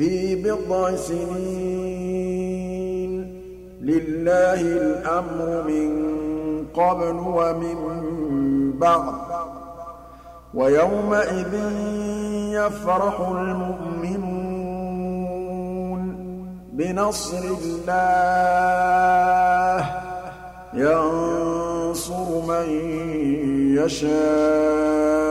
في بضع سنين. لله الأمر من قبل ومن بعد. ويومئذ يفرح المؤمنون. بنصر الله ينصر من يشاء.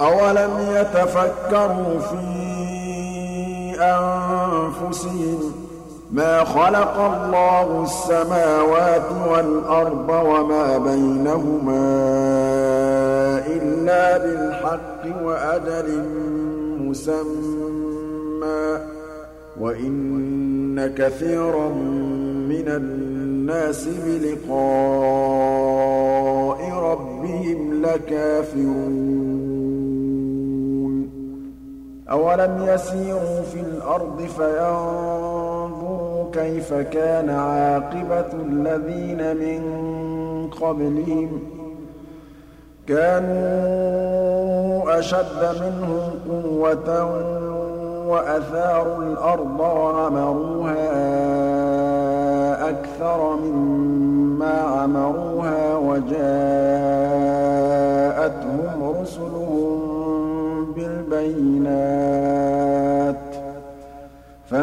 أولم يتفكروا في أنفسهم ما خلق الله السماوات والأرض وما بينهما إلا بالحق وأجل مسمى وإن كثيرا من الناس بلقاء ربهم لكافرون أولم يسيروا في الأرض فينظروا كيف كان عاقبة الذين من قبلهم كانوا أشد منهم قوة وأثاروا الأرض وعمروها أكثر مما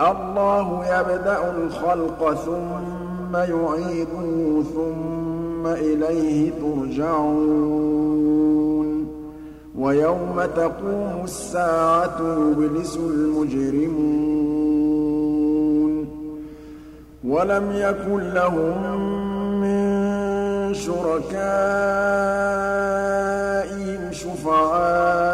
الله يبدأ الخلق ثم يعيده ثم إليه ترجعون. ويوم تقوم الساعة يبلس المجرمون. ولم يكن لهم من شركائهم شفعاء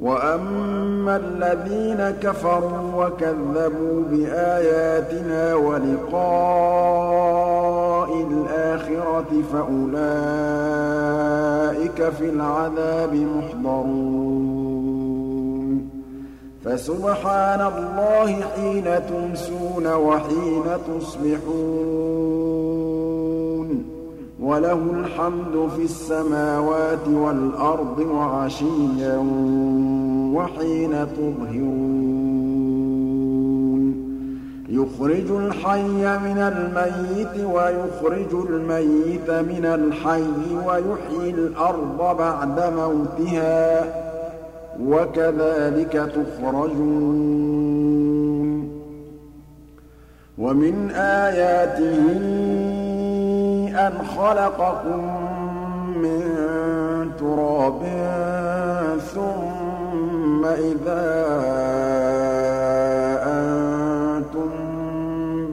وأما الذين كفروا وكذبوا بآياتنا ولقاء الآخرة فأولئك في العذاب محضرون فسبحان الله حين تمسون وحين تصبحون وله الحمد في السماوات والأرض وعشيا وحين تظهرون. يخرج الحي من الميت ويخرج الميت من الحي ويحيي الأرض بعد موتها وكذلك تخرجون. ومن آياته أم خلقكم من تراب ثم إذا أنتم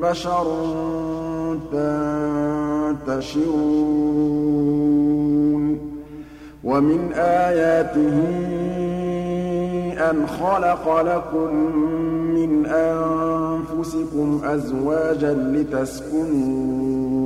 بشر تنتشرون ومن آياته أن خلق لكم من أنفسكم أزواجا لتسكنون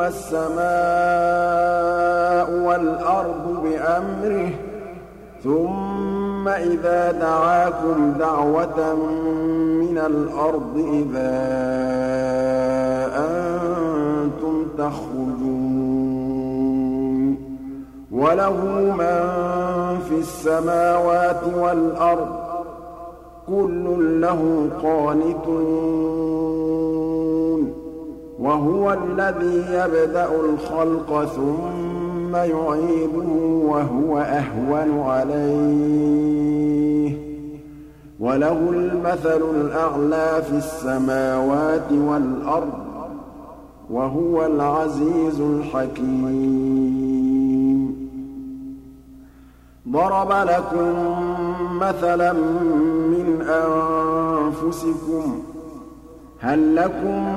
تَقُومَ السَّمَاءُ وَالْأَرْضُ بِأَمْرِهِ ۚ ثُمَّ إِذَا دَعَاكُمْ دَعْوَةً مِّنَ الْأَرْضِ إِذَا أَنتُمْ تَخْرُجُونَ وَلَهُ مَن فِي السَّمَاوَاتِ وَالْأَرْضِ ۖ كُلٌّ لَّهُ قَانِتُونَ وَهُوَ الَّذِي يَبْدَأُ الْخَلْقَ ثُمَّ يُعِيدُهُ وَهُوَ أَهْوَنُ عَلَيْهِ ۚ. وَلَهُ الْمَثَلُ الْأَعْلَىٰ فِي السَّمَاوَاتِ وَالْأَرْضِ ۚ وَهُوَ الْعَزِيزُ الْحَكِيمُ. ضَرَبَ لَكُم مَّثَلًا مِّنْ أَنفُسِكُمْ ۖ. هَل لَّكُم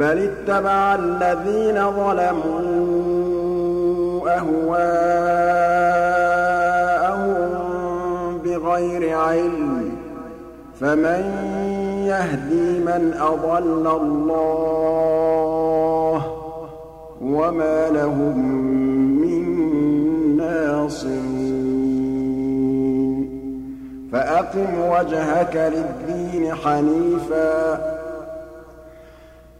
بَلِ اتَّبَعَ الَّذِينَ ظَلَمُوا أَهْوَاءَهُم بِغَيْرِ عِلْمٍ ۖ فَمَن يَهْدِي مَنْ أَضَلَّ اللَّهُ ۖ وَمَا لَهُم مِّن نَّاصِرِينَ فَأَقِمْ وَجْهَكَ لِلدِّينِ حَنِيفًا ۚ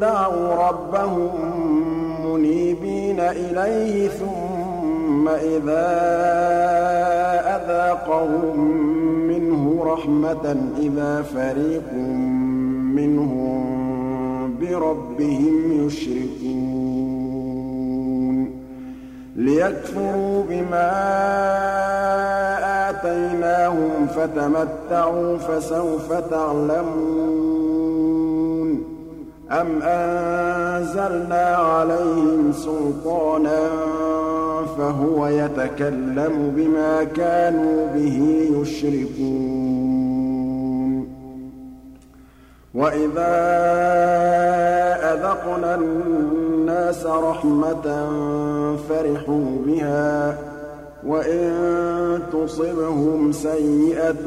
دَعَوْا رَبَّهُم مُّنِيبِينَ إِلَيْهِ ثُمَّ إِذَا أَذَاقَهُم مِّنْهُ رَحْمَةً إِذَا فَرِيقٌ مِّنْهُم بِرَبِّهِمْ يُشْرِكُونَ. لِيَكْفُرُوا بِمَا آتَيْنَاهُمْ فَتَمَتَّعُوا فَسَوْفَ تَعْلَمُونَ. أَمْ أَنزَلْنَا عَلَيْهِمْ سُلْطَانًا فَهُوَ يَتَكَلَّمُ بِمَا كَانُوا بِهِ يُشْرِكُونَ. وَإِذَا أَذَقْنَا النَّاسَ رَحْمَةً فَرِحُوا بِهَا وَإِن تُصِبْهُمْ سَيِّئَةٌ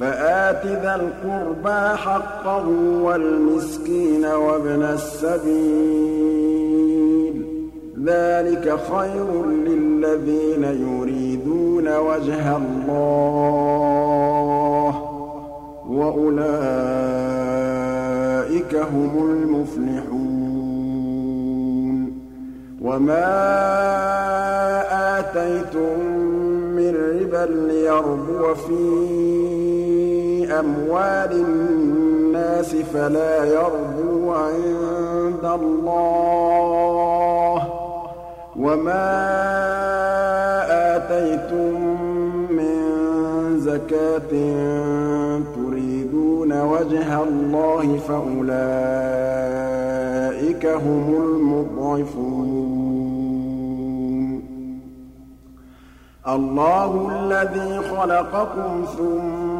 فَآتِ ذَا الْقُرْبَىٰ حَقَّهُ وَالْمِسْكِينَ وَابْنَ السَّبِيلِ ۚ. ذَٰلِكَ خَيْرٌ لِّلَّذِينَ يُرِيدُونَ وَجْهَ اللَّهِ ۖ. وَأُولَٰئِكَ هُمُ الْمُفْلِحُونَ. وَمَا آتَيْتُم مِّن رِّبًا لِّيَرْبُوَ فِي أَمْوَالِ النَّاسِ فَلَا يَرْبُو عِندَ اللَّهِ ۖ وَمَا آتَيْتُم مِّن زَكَاةٍ تُرِيدُونَ وَجْهَ اللَّهِ فَأُولَٰئِكَ هُمُ الْمُضْعِفُونَ. اللَّهُ الَّذِي خَلَقَكُمْ ثُمَّ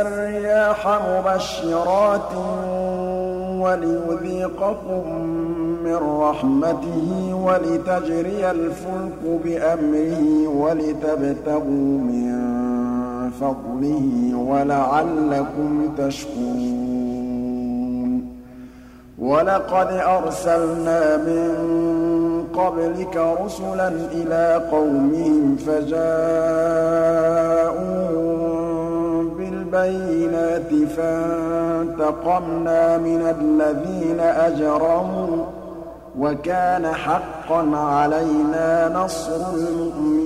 الرِّيَاحَ مُبَشِّرَاتٍ وَلِيُذِيقَكُم مِّن رَّحْمَتِهِ وَلِتَجْرِيَ الْفُلْكُ بِأَمْرِهِ وَلِتَبْتَغُوا مِن فَضْلِهِ وَلَعَلَّكُمْ تَشْكُرُونَ. وَلَقَدْ أَرْسَلْنَا مِن قَبْلِكَ رُسُلًا إِلَىٰ قَوْمِهِمْ فَجَاءُوهُم بِالْبَيِّنَاتِ فَانتَقَمْنَا مِنَ الَّذِينَ أَجْرَمُوا ۖ وَكَانَ حَقًّا عَلَيْنَا نَصْرُ الْمُؤْمِنِينَ.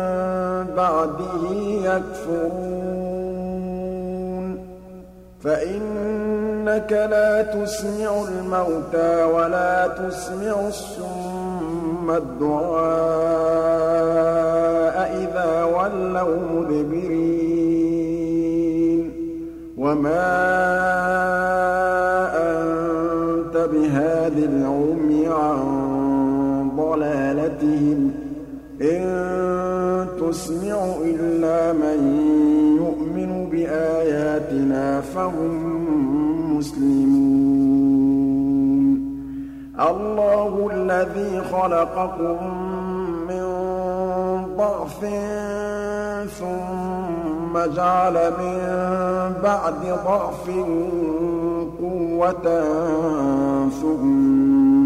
بَعْدِهِ يَكْفُرُونَ. فَإِنَّكَ لَا تُسْمِعُ الْمَوْتَىٰ وَلَا تُسْمِعُ الصُّمَّ الدُّعَاءَ إِذَا وَلَّوْا مُدْبِرِينَ. وَمَا أَنتَ بِهَادِ الْعُمْيِ عَن ضَلَالَتِهِمْ ۖ. إِن تُسْمِعُ إِلَّا مَن يُؤْمِنُ بِآيَاتِنَا فَهُم مُّسْلِمُونَ. اللَّهُ الَّذِي خَلَقَكُم مِّن ضَعْفٍ ثُمَّ جَعَلَ مِن بَعْدِ ضَعْفٍ قُوَّةً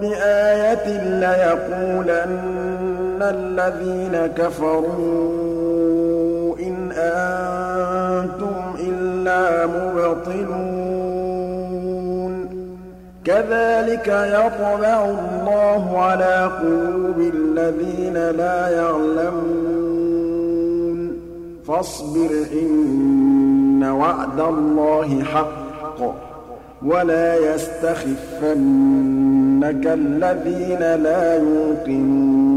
بِآيَةٍ لَّيَقُولَنَّ الَّذِينَ كَفَرُوا إِنْ أَنتُمْ إِلَّا مُبْطِلُونَ. كَذَٰلِكَ يَطْبَعُ اللَّهُ عَلَىٰ قُلُوبِ الَّذِينَ لَا يَعْلَمُونَ. فَاصْبِرْ إِنَّ وَعْدَ اللَّهِ حَقٌّ ۖ وَلَا يَسْتَخِفَّنَّكَ الَّذِينَ لَا يُوقِنُونَ